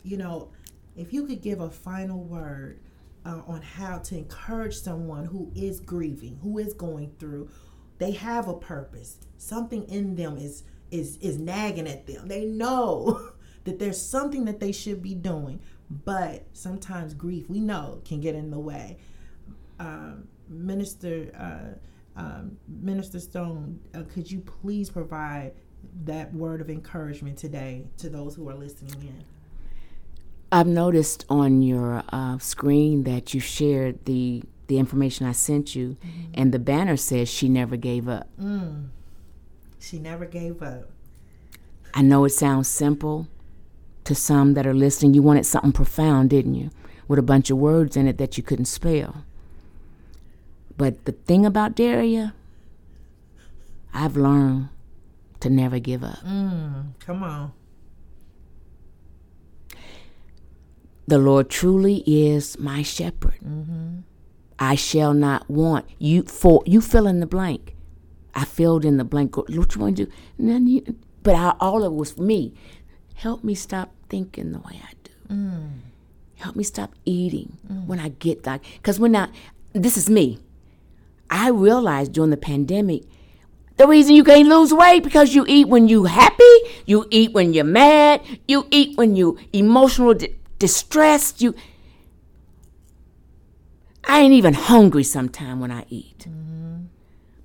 you know, if you could give a final word uh, on how to encourage someone who is grieving, who is going through, they have a purpose. Something in them is is is nagging at them. They know that there's something that they should be doing, but sometimes grief, we know, can get in the way. Um, Minister uh, um, Minister Stone, uh, could you please provide that word of encouragement today to those who are listening in?
I've noticed on your uh, screen that you shared the the information I sent you, and the banner says she never gave up.
She never gave up.
I know it sounds simple to some that are listening. You wanted something profound, didn't you? With a bunch of words in it that you couldn't spell. But the thing about Daria, I've learned to never give up.
Mm, come on.
The Lord truly is my shepherd. Mm-hmm. I shall not want you for you fill in the blank. I filled in the blank. What you want to do? None But I, all of it was for me. Help me stop thinking the way I do. Mm. Help me stop eating mm. when I get that. Because when I, this is me. I realized during the pandemic, the reason you can't lose weight because you eat when you happy, you eat when you're mad, you eat when you emotional di- distressed. You, I ain't even hungry sometime when I eat. Mm-hmm.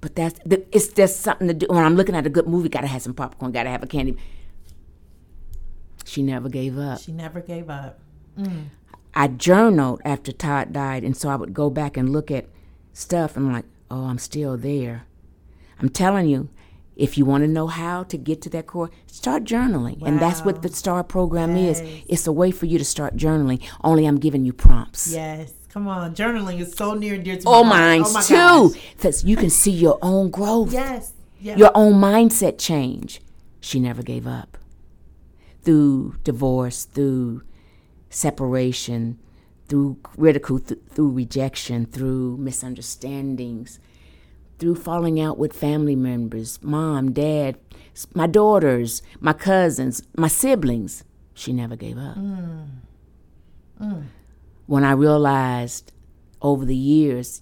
But that's the, it's just something to do. When I'm looking at a good movie, gotta have some popcorn, gotta have a candy. She never gave up.
She never gave up.
I journaled after Todd died, and so I would go back and look at stuff and I'm like, oh, I'm still there. I'm telling you, if you want to know how to get to that core, start journaling. And that's what the STAR program is. It's a way for you to start journaling, only I'm giving you prompts.
Yes. Come on. Journaling is so near and dear to
Oh,
my heart.
mine's
my
too. Because you can see your own growth,
Yes. Yes.
your own mindset change. She never gave up. Through divorce, through separation, through ridicule, th- through rejection, through misunderstandings, through falling out with family members, mom, dad, my daughters, my cousins, my siblings. She never gave up. Mm. Mm. When I realized over the years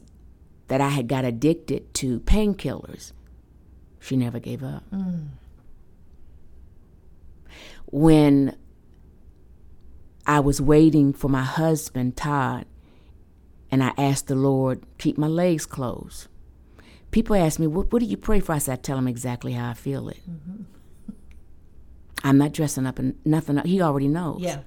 that I had got addicted to painkillers, she never gave up. When I was waiting for my husband, Todd, and I asked the Lord, keep my legs closed. People ask me, what, what do you pray for? I said, I tell them exactly how I feel it. Mm-hmm. I'm not dressing up and nothing. He already knows.
Yeah.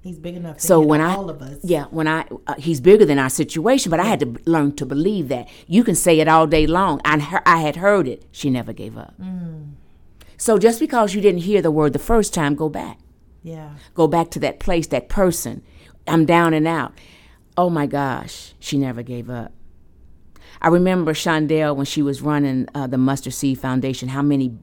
He's big enough
So when I,
all of us.
yeah, when I, uh, he's bigger than our situation, but I had to b- learn to believe that. You can say it all day long. I, he- I had heard it. She never gave up.
Mm.
So just because you didn't hear the word the first time, go back.
Yeah.
Go back to that place, that person. I'm down and out. Oh my gosh, she never gave up. I remember Shondell when she was running uh, the Mustard Seed Foundation, how many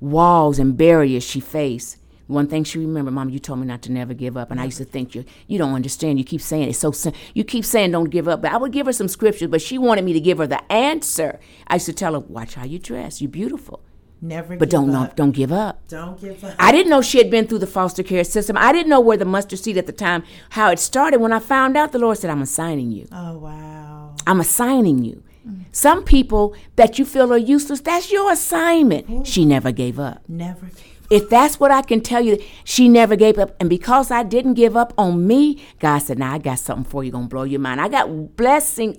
walls and barriers she faced. One thing she remembered, Mom, you told me not to never give up, and I used to think you you don't understand. You keep saying it's so you keep saying don't give up, but I would give her some scriptures, but she wanted me to give her the answer. I used to tell her, watch how you dress, you're beautiful,
Never
but
give
don't
up.
don't give up.
Don't give up.
I didn't know she had been through the foster care system. I didn't know where the mustard seed at the time, how it started. When I found out, the Lord said, I'm assigning you.
oh, wow.
I'm assigning you. Some people that you feel are useless, that's your assignment. She never gave up.
Never give
If that's what I can tell you, she never gave up. And because I didn't give up on me, God said, Now I got something for you, gonna blow your mind. I got blessing,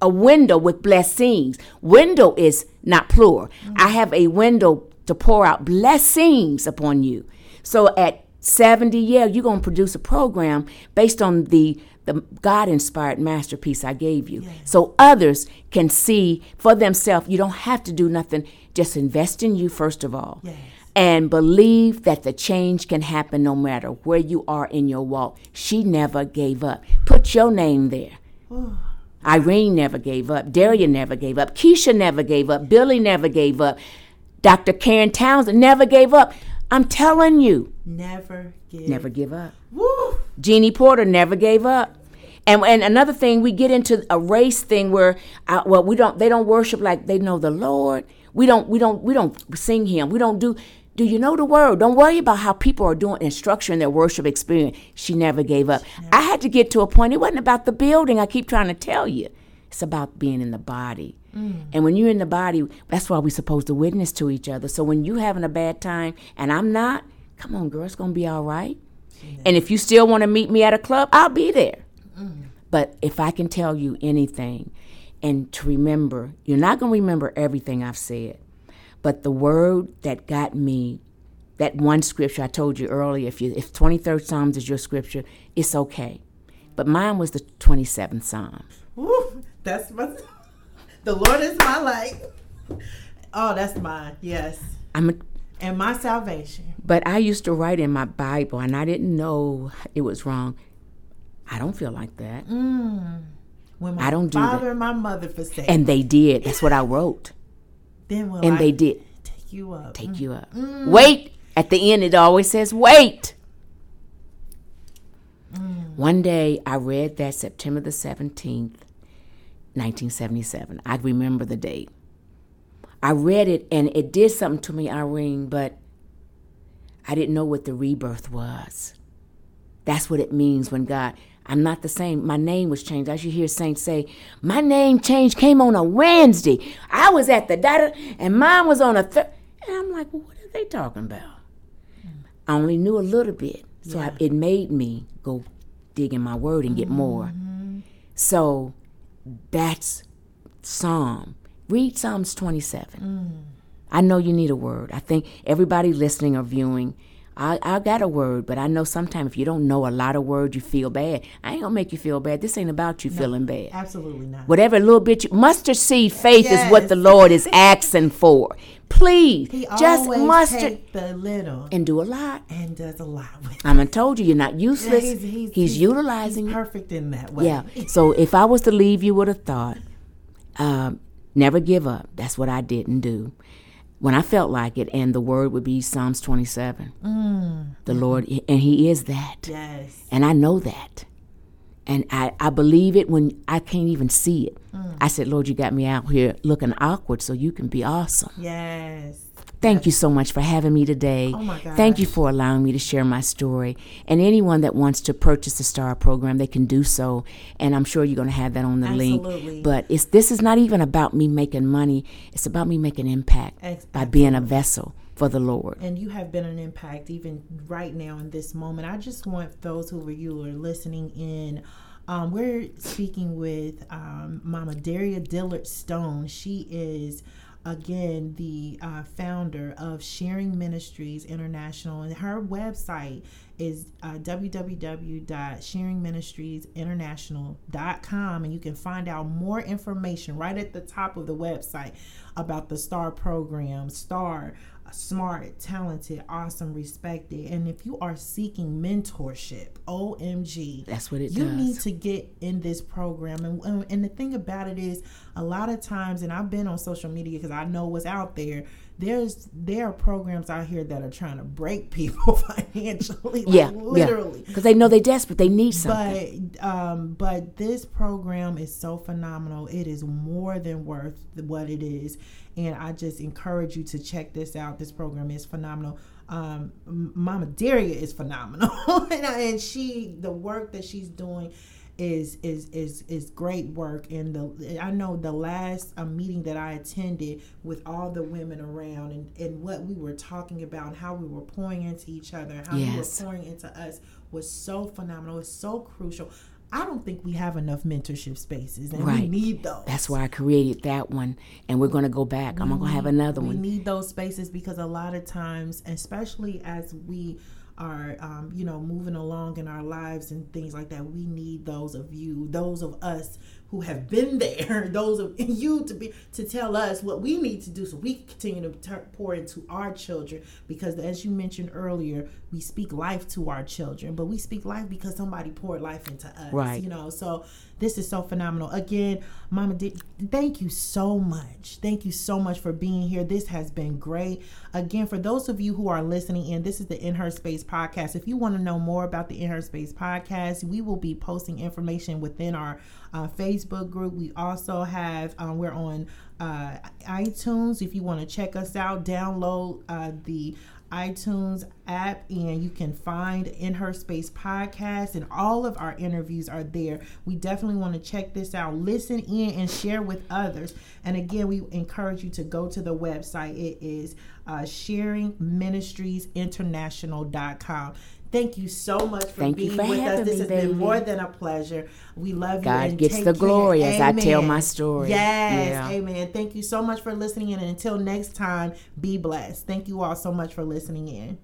a window with blessings. Window is not plural. I mm. have a window to pour out blessings upon you. So at 70 years, you're gonna produce a program based on the the God inspired masterpiece I gave you. So others can see for themselves. You don't have to do nothing. Just invest in you first of all
Yes.
And believe that the change can happen no matter where you are in your walk. She never gave up. Put your name there. Irene never gave up. Daria never gave up. Keisha never gave up. Billy never gave up. Dr. Karen Townsend never gave up. I'm telling you,
Never give
never give up.
Woo!
Jeannie Porter never gave up. And, and another thing, we get into a race thing where, uh, well, we don't. They don't worship like they know the Lord. We don't. We don't. We don't sing Him. We don't do. Do you know the word? Don't worry about how people are doing and structuring their worship experience. She never gave up. I had to get to a point. It wasn't about the building. I keep trying to tell you. It's about being in the body. And when you're in the body, that's why we're supposed to witness to each other. So when you're having a bad time and I'm not, come on, girl, it's gonna be all right. And if you still want to meet me at a club, I'll be there. But if I can tell you anything, and to remember, you're not going to remember everything I've said, but the word that got me, that one scripture I told you earlier, if you if 23rd Psalms is your scripture, it's okay. But mine was the 27th Psalm.
Woo! That's my. The Lord is my light. Oh, that's mine. Yes.
I'm a,
And my salvation.
but I used to write in my Bible, and I didn't know it was wrong. I don't feel like that. Mm.
When my
I don't do
father
that.
and my mother forsake,
And they did. That's what I wrote.
Then will
And
I
they did.
take you up.
take you up. Mm. Mm. Wait. At the end, it always says, wait. Mm. One day, I read that September the 17th, 1977. I remember the date. I read it and it did something to me, Irene, but I didn't know what the rebirth was. That's what it means when God, I'm not the same. My name was changed. I should hear saints say, My name change came on a Wednesday. I was at the data and mine was on a third. And I'm like, well, What are they talking about? I only knew a little bit. So I, it made me go dig in my word and get mm-hmm. more. So that's Psalm. Read Psalms 27. Mm. I know you need a word. I think everybody listening or viewing, I, I got a word, but I know sometimes if you don't know a lot of words, you feel bad. I ain't gonna make you feel bad. This ain't about you feeling bad.
Absolutely not.
Whatever little bit you, mustard seed faith is what the Lord is asking for. Please,
He
just mustard
the little
and do a lot.
and does a lot with.
I'm gonna told you you're not
Yeah,
useless. he's, utilizing
he's perfect in that way.
Yeah. So if I was to leave you with a thought, um, never give up. That's what I didn't do. When I felt like it, and the word would be Psalms 27. Mm. The Lord, and He is that.
Yes.
And I know that. And I, I believe it when I can't even see it. Mm. I said, Lord, you got me out here looking awkward so you can be awesome.
Yes.
Thank you so much for having me today.
Oh, my gosh.
Thank you for allowing me to share my story. And anyone that wants to purchase the Star program, they can do so. And I'm sure you're going to have that on the
Absolutely.
link. But it's this is not even about me making money. It's about me making impact
Ex-
by being a vessel for the Lord.
and you have been an impact even right now in this moment. I just want those who are you are listening in. Um, we're speaking with um, Mama Daria Dillard Stone. She is again the uh, founder of Sharing Ministries International, and her website is uh, www.sharingministriesinternational.com, and you can find out more information right at the top of the website about the STAR program, STAR smart, talented, awesome, respected. And if you are seeking mentorship, OMG,
that's what it
you
does.
need to get in this program. And, and the thing about it is, a lot of times, and I've been on social media because I know what's out there. There's there are programs out here that are trying to break people financially, like
yeah,
literally,
because they know they're desperate, they need something.
But um, but this program is so phenomenal. It is more than worth what it is and I just encourage you to check this out. This program is phenomenal. Um, Mama Daria is phenomenal, and, and she the work that she's doing is is is is great work and the I know the last uh, meeting that I attended with all the women around and and what we were talking about and how we were pouring into each other and how yes. we were pouring into us was so phenomenal it's so crucial I don't think we have enough mentorship spaces, and right. we need those.
That's why I created that one, and we're going to go back. We I'm going to have another
we
one.
We need those spaces because a lot of times, especially as we are, um, you know, moving along in our lives and things like that, we need those of you, those of us who have been there, those of you to be to tell us what we need to do so we continue to pour into our children. Because as you mentioned earlier, we speak life to our children, but we speak life because somebody poured life into us.
Right.
You know, so this is so phenomenal. Again, Mama, thank you so much. Thank you so much for being here. This has been great. Again, for those of you who are listening in, this is the In Her Space podcast. If you want to know more about the In Her Space podcast, we will be posting information within our uh, Facebook group. We also have, um, we're on uh, iTunes. If you want to check us out, download uh, the iTunes app and you can find In Her Space podcast and all of our interviews are there. We definitely want to check this out, listen in and share with others. And again, we encourage you to go to the website. It is uh, sharingministriesinternational.com. Thank you so much for
Thank
being
for
with us. This
me,
has
baby.
been more than a pleasure. We love
God
you.
God gets the glory as. I tell my story.
Yes, yeah. amen. Thank you so much for listening in. And until next time, be blessed. Thank you all so much for listening in.